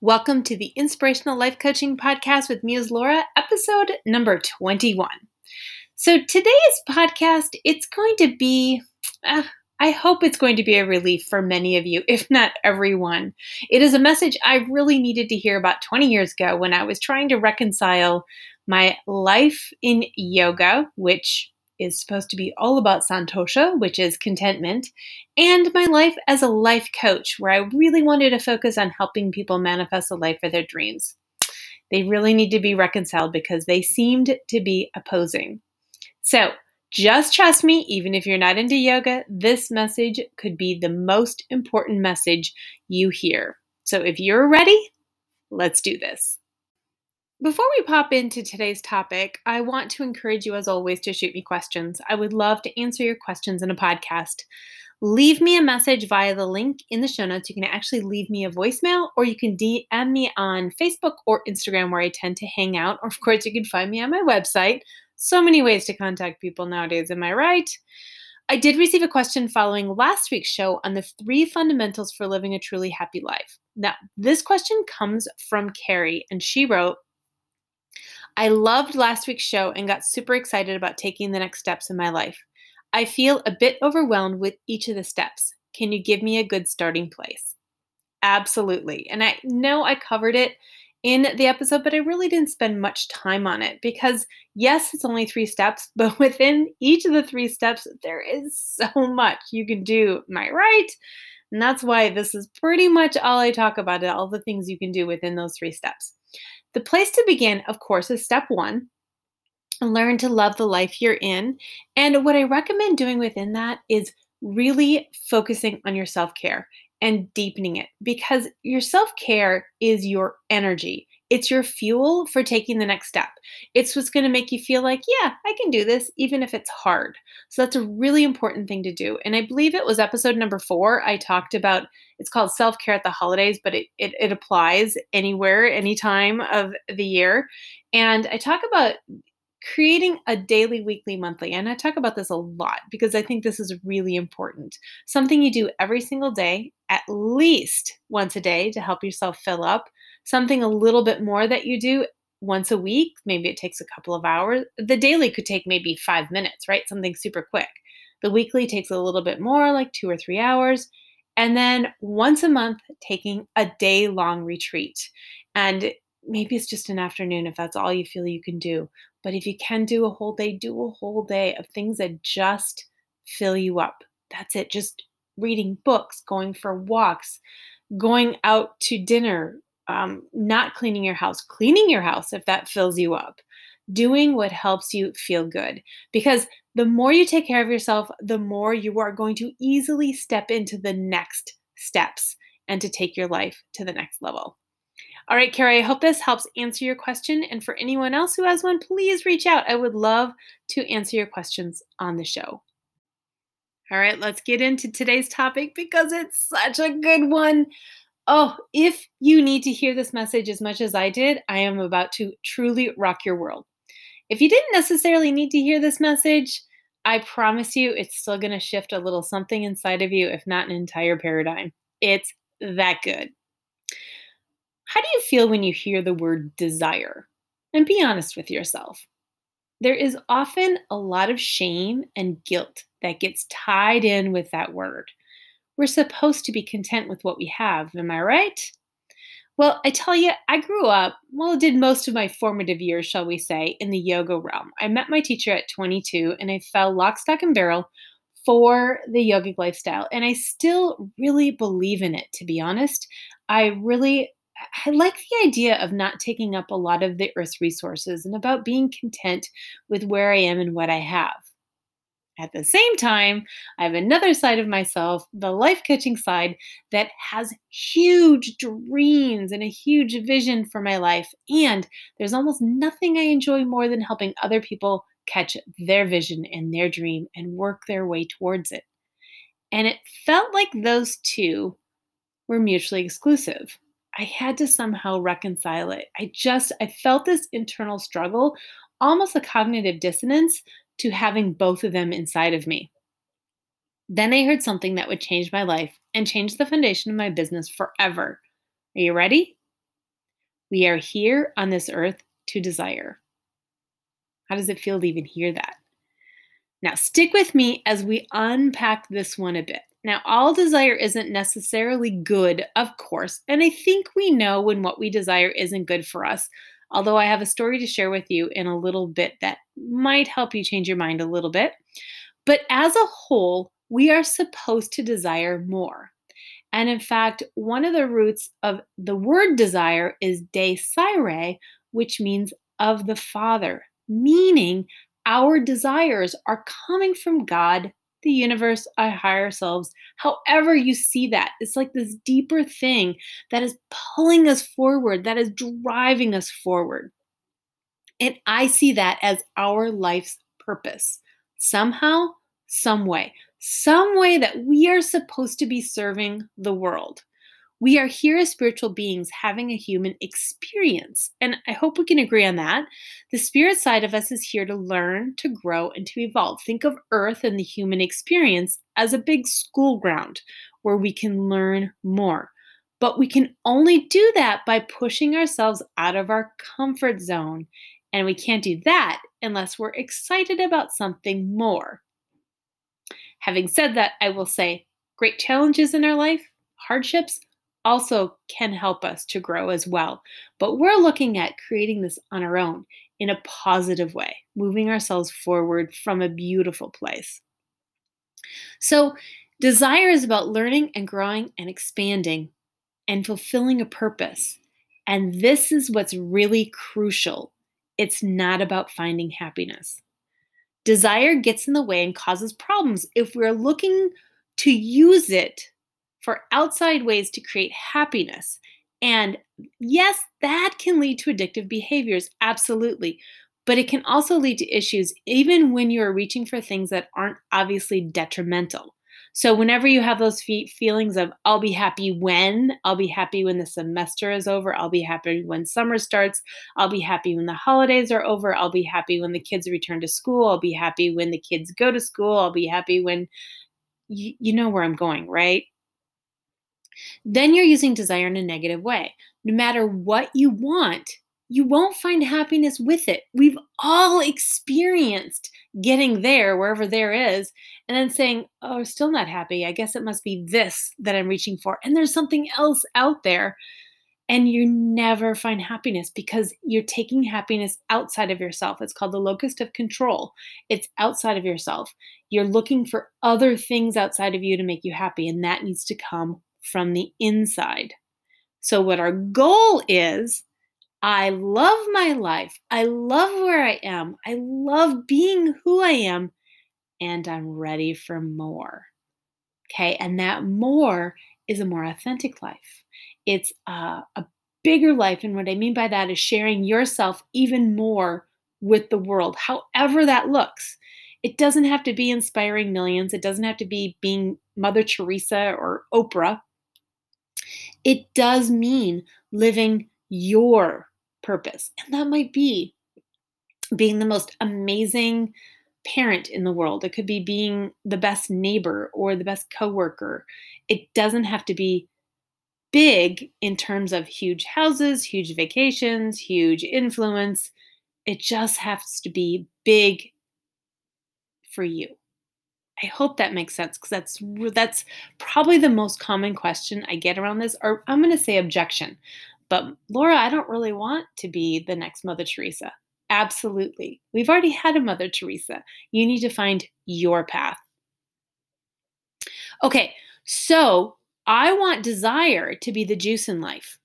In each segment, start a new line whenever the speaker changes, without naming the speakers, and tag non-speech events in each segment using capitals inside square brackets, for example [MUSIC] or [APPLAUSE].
Welcome to the Inspirational Life Coaching Podcast with Muse Laura, episode number 21. So today's podcast, it's going to be, uh, I hope it's going to be a relief for many of you, if not everyone. It is a message I really needed to hear about 20 years ago when I was trying to reconcile my life in yoga, which is supposed to be all about santosha, which is contentment, and my life as a life coach, where I really wanted to focus on helping people manifest a life for their dreams. They really need to be reconciled because they seemed to be opposing. So, just trust me, even if you're not into yoga, this message could be the most important message you hear. So, if you're ready, let's do this. Before we pop into today's topic, I want to encourage you, as always, to shoot me questions. I would love to answer your questions in a podcast. Leave me a message via the link in the show notes. You can actually leave me a voicemail or you can DM me on Facebook or Instagram where I tend to hang out. Or, of course, you can find me on my website. So many ways to contact people nowadays, am I right? I did receive a question following last week's show on the three fundamentals for living a truly happy life. Now, this question comes from Carrie, and she wrote, I loved last week's show and got super excited about taking the next steps in my life. I feel a bit overwhelmed with each of the steps. Can you give me a good starting place? Absolutely. And I know I covered it in the episode, but I really didn't spend much time on it because, yes, it's only three steps, [LAUGHS] but within each of the three steps, there is so much you can do. Am I right? And that's why this is pretty much all I talk about, it, all the things you can do within those three steps. The place to begin, of course, is step one learn to love the life you're in. And what I recommend doing within that is really focusing on your self care and deepening it because your self care is your energy. It's your fuel for taking the next step. It's what's going to make you feel like, yeah, I can do this, even if it's hard. So that's a really important thing to do. And I believe it was episode number four. I talked about it's called self care at the holidays, but it, it, it applies anywhere, any time of the year. And I talk about creating a daily, weekly, monthly. And I talk about this a lot because I think this is really important. Something you do every single day, at least once a day to help yourself fill up something a little bit more that you do once a week. Maybe it takes a couple of hours. The daily could take maybe five minutes, right? Something super quick. The weekly takes a little bit more, like two or three hours. And then once a month, taking a day long retreat. And maybe it's just an afternoon if that's all you feel you can do. But if you can do a whole day, do a whole day of things that just fill you up. That's it. Just reading books, going for walks, going out to dinner, um, not cleaning your house, cleaning your house if that fills you up, doing what helps you feel good. Because the more you take care of yourself, the more you are going to easily step into the next steps and to take your life to the next level. All right, Carrie, I hope this helps answer your question. And for anyone else who has one, please reach out. I would love to answer your questions on the show. All right, let's get into today's topic because it's such a good one. Oh, if you need to hear this message as much as I did, I am about to truly rock your world. If you didn't necessarily need to hear this message, I promise you it's still going to shift a little something inside of you, if not an entire paradigm. It's that good. How do you feel when you hear the word desire? And be honest with yourself. There is often a lot of shame and guilt that gets tied in with that word. We're supposed to be content with what we have, am I right? Well, I tell you, I grew up, well, did most of my formative years, shall we say, in the yoga realm. I met my teacher at 22 and I fell lock, stock, and barrel for the yogic lifestyle. And I still really believe in it, to be honest. I really I like the idea of not taking up a lot of the earth's resources and about being content with where I am and what I have. At the same time, I have another side of myself, the life coaching side, that has huge dreams and a huge vision for my life. And there's almost nothing I enjoy more than helping other people catch their vision and their dream and work their way towards it. And it felt like those two were mutually exclusive. I had to somehow reconcile it. I just, I felt this internal struggle, almost a cognitive dissonance to having both of them inside of me. Then I heard something that would change my life and change the foundation of my business forever. Are you ready? We are here on this earth to desire. How does it feel to even hear that? Now, stick with me as we unpack this one a bit. Now, all desire isn't necessarily good, of course, and I think we know when what we desire isn't good for us. Although I have a story to share with you in a little bit that might help you change your mind a little bit. But as a whole, we are supposed to desire more. And in fact, one of the roots of the word desire is desire, which means of the Father, meaning our desires are coming from God, the universe, our higher selves, however you see that. It's like this deeper thing that is pulling us forward, that is driving us forward. And I see that as our life's purpose. Somehow, some way, some way that we are supposed to be serving the world. We are here as spiritual beings having a human experience. And I hope we can agree on that. The spirit side of us is here to learn, to grow, and to evolve. Think of Earth and the human experience as a big school ground where we can learn more. But we can only do that by pushing ourselves out of our comfort zone. And we can't do that unless we're excited about something more. Having said that, I will say great challenges in our life, hardships, also can help us to grow as well. But we're looking at creating this on our own in a positive way, moving ourselves forward from a beautiful place. So, desire is about learning and growing and expanding and fulfilling a purpose. And this is what's really crucial. It's not about finding happiness. Desire gets in the way and causes problems if we're looking to use it for outside ways to create happiness. And yes, that can lead to addictive behaviors, absolutely. But it can also lead to issues even when you are reaching for things that aren't obviously detrimental. So, whenever you have those feelings of, I'll be happy when, I'll be happy when the semester is over, I'll be happy when summer starts, I'll be happy when the holidays are over, I'll be happy when the kids return to school, I'll be happy when the kids go to school, I'll be happy when you, you know where I'm going, right? Then you're using desire in a negative way. No matter what you want, you won't find happiness with it. We've all experienced getting there, wherever there is, and then saying, Oh, I'm still not happy. I guess it must be this that I'm reaching for. And there's something else out there. And you never find happiness because you're taking happiness outside of yourself. It's called the locus of control. It's outside of yourself. You're looking for other things outside of you to make you happy, and that needs to come from the inside. So, what our goal is I love my life. I love where I am. I love being who I am, and I'm ready for more. Okay, and that more is a more authentic life. It's a, a bigger life. And what I mean by that is sharing yourself even more with the world, however that looks. It doesn't have to be inspiring millions, it doesn't have to be being Mother Teresa or Oprah. It does mean living your purpose. And that might be being the most amazing parent in the world. It could be being the best neighbor or the best coworker. It doesn't have to be big in terms of huge houses, huge vacations, huge influence. It just has to be big for you. I hope that makes sense because that's that's probably the most common question I get around this, or I'm going to say objection. But Laura, I don't really want to be the next Mother Teresa. Absolutely. We've already had a Mother Teresa. You need to find your path. Okay, so I want desire to be the juice in life.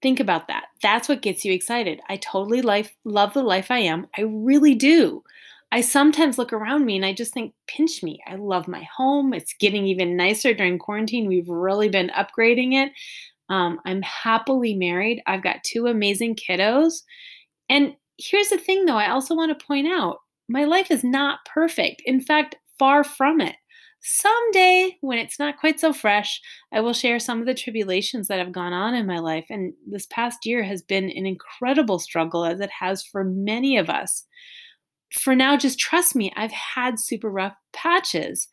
Think about that. That's what gets you excited. I totally life, love the life I am. I really do. I sometimes look around me and I just think, pinch me. I love my home. It's getting even nicer during quarantine. We've really been upgrading it. Um, I'm happily married. I've got two amazing kiddos. And here's the thing, though, I also want to point out my life is not perfect. In fact, far from it. Someday, when it's not quite so fresh, I will share some of the tribulations that have gone on in my life. And this past year has been an incredible struggle, as it has for many of us for now, just trust me, I've had super rough patches.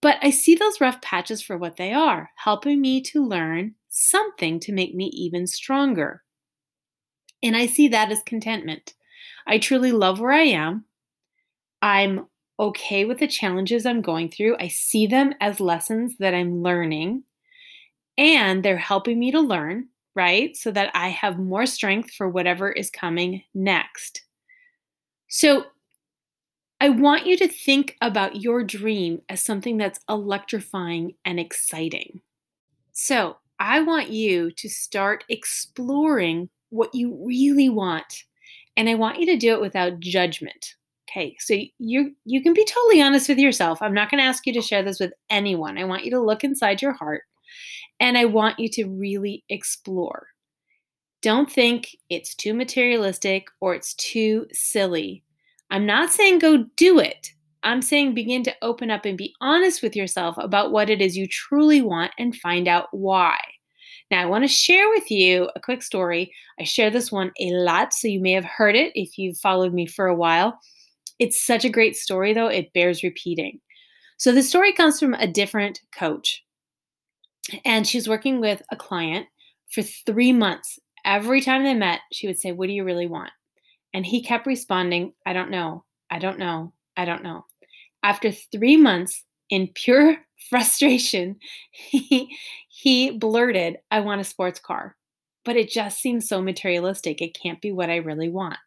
But I see those rough patches for what they are, helping me to learn something to make me even stronger. And I see that as contentment. I truly love where I am. I'm okay with the challenges I'm going through. I see them as lessons that I'm learning, and they're helping me to learn, right? So that I have more strength for whatever is coming next. So, I want you to think about your dream as something that's electrifying and exciting. So, I want you to start exploring what you really want. And I want you to do it without judgment. Okay, so you you can be totally honest with yourself. I'm not going to ask you to share this with anyone. I want you to look inside your heart and I want you to really explore. Don't think it's too materialistic or it's too silly. I'm not saying go do it. I'm saying begin to open up and be honest with yourself about what it is you truly want and find out why. Now, I want to share with you a quick story. I share this one a lot, so you may have heard it if you've followed me for a while. It's such a great story, though, it bears repeating. So, the story comes from a different coach, and she's working with a client for three months. Every time they met, she would say, What do you really want? And he kept responding, I don't know, I don't know, I don't know. After three months, in pure [LAUGHS] frustration, he, he blurted, I want a sports car. But it just seems so materialistic. It can't be what I really want.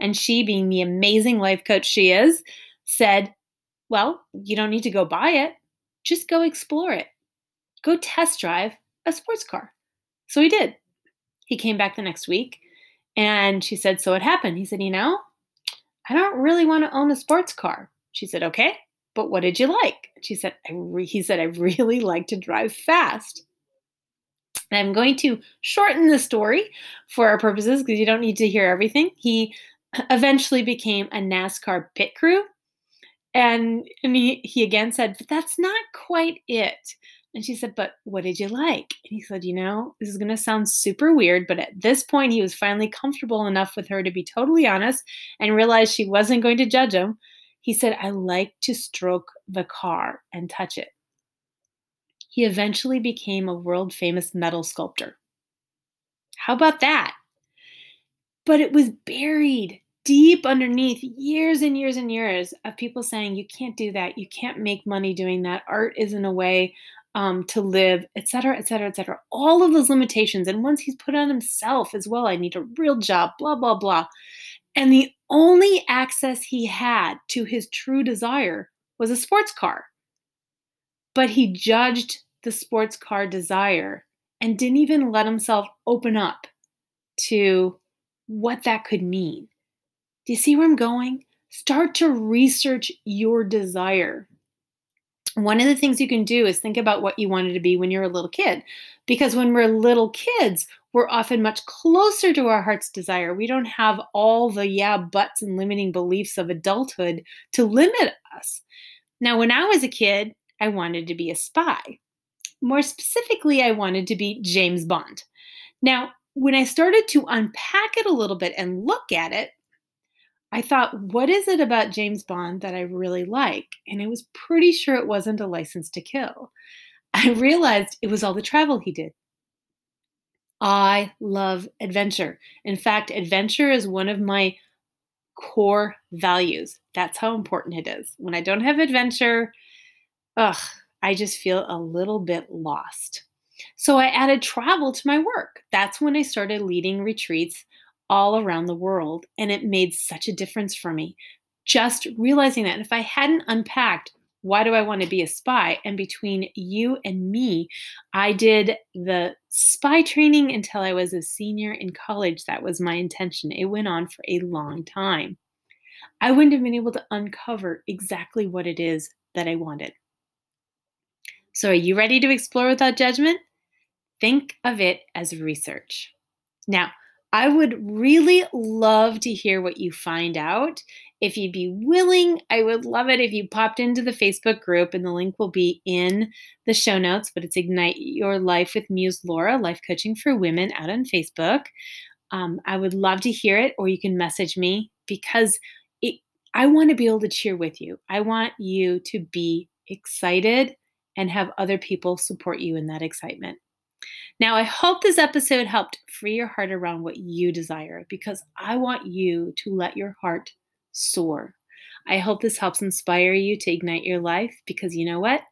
And she, being the amazing life coach she is, said, Well, you don't need to go buy it. Just go explore it. Go test drive a sports car. So he did. He came back the next week and she said, So what happened? He said, You know, I don't really want to own a sports car. She said, Okay, but what did you like? She said, he said, I really [LAUGHS] like to drive fast. And I'm going to shorten the story for our purposes because you don't need to hear everything. He [LAUGHS] eventually became a NASCAR pit crew. And, and he, he again said, but that's not quite it. And she said, But what did you like? And he said, You know, this is going to sound super weird, but at this point, he was finally comfortable enough with her to be totally honest and realized she wasn't going to judge him. He said, I like to stroke the car and touch it. He eventually became a world famous metal sculptor. How about that? But it was buried deep underneath years and years and years of people saying, you can't do that. You can't make money doing that. Art isn't a way um, to live, etc., etc., etc. All of those limitations. And once he's put on himself as well, I need a real job, blah, blah, blah. And the only access he had to his true desire was a sports car. But he judged the sports car desire and didn't even let himself open up to what that could mean. Do you see where I'm going? Start to research your desire. One of the things you can do is think about what you wanted to be when you were a little kid. Because when we're little kids, we're often much closer to our heart's desire. We don't have all the yeah, buts and limiting beliefs of adulthood to limit us. Now, when I was a kid, I wanted to be a spy. More specifically, I wanted to be James Bond. Now, when I started to unpack it a little bit and look at it, I thought, what is it about James Bond that I really like? And I was pretty sure it wasn't a license to kill. [LAUGHS] I realized it was all the travel he did. I love adventure. In fact, adventure is one of my core values. That's how important it is. When I don't have adventure, ugh, I just feel a little bit lost. So I added travel to my work. That's when I started leading retreats all around the world. And it made such a difference for me. Just realizing that. And if I hadn't unpacked why do I want to be a spy? And between you and me, I did the spy training until I was a senior in college. That was my intention. It went on for a long time. I wouldn't have been able to uncover exactly what it is that I wanted. So, are you ready to explore without judgment? Think of it as research. Now, I would really love to hear what you find out. If you'd be willing, I would love it if you popped into the Facebook group, and the link will be in the show notes. But it's Ignite Your Life with Muse Laura, Life Coaching for Women out on Facebook. Um, I would love to hear it, or you can message me because it, I want to be able to cheer with you. I want you to be excited and have other people support you in that excitement. Now, I hope this episode helped free your heart around what you desire because I want you to let your heart soar. I hope this helps inspire you to ignite your life because you know what?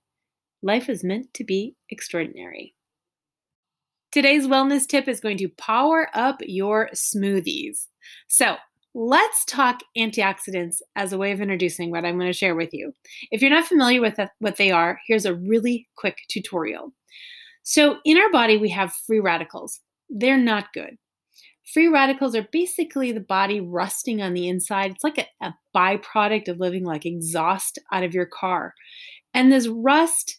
Life is meant to be extraordinary. Today's wellness tip is going to power up your smoothies. So, let's talk antioxidants as a way of introducing what I'm going to share with you. If you're not familiar with what they are, here's a really quick tutorial. So, in our body, we have free radicals. They're not good. Free radicals are basically the body rusting on the inside. It's like a, a byproduct of living like exhaust out of your car. And this rust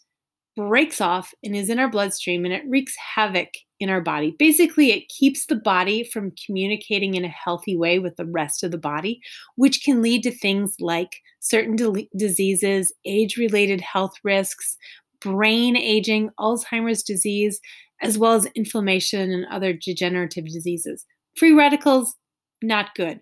breaks off and is in our bloodstream and it wreaks havoc in our body. Basically, it keeps the body from communicating in a healthy way with the rest of the body, which can lead to things like certain de- diseases, age related health risks, brain aging, Alzheimer's disease, as well as inflammation and other degenerative diseases. Free radicals, not good.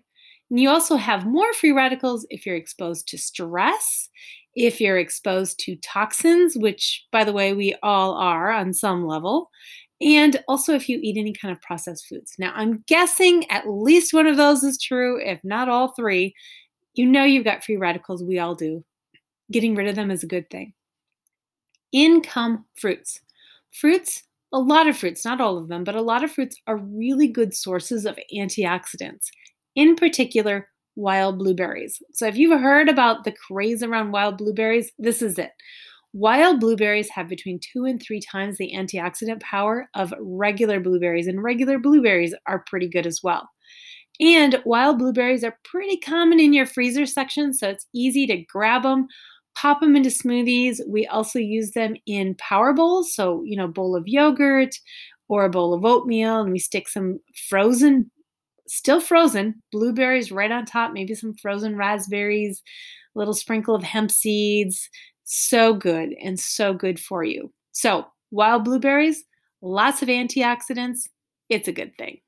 And you also have more free radicals if you're exposed to stress, if you're exposed to toxins, which, by the way, we all are on some level, and also if you eat any kind of processed foods. Now, I'm guessing at least one of those is true, if not all three. You know you've got free radicals, we all do. Getting rid of them is a good thing. In come fruits. Fruits, a lot of fruits, not all of them, but a lot of fruits are really good sources of antioxidants. In particular, wild blueberries. So, if you've heard about the craze around wild blueberries, this is it. Wild blueberries have between two and three times the antioxidant power of regular blueberries, and regular blueberries are pretty good as well. And wild blueberries are pretty common in your freezer section, so it's easy to grab them, pop them into smoothies. We also use them in power bowls, so, you know, bowl of yogurt or a bowl of oatmeal, and we stick some frozen still frozen, blueberries right on top, maybe some frozen raspberries, a little sprinkle of hemp seeds. So good and so good for you. So, wild blueberries, lots of antioxidants. It's a good thing.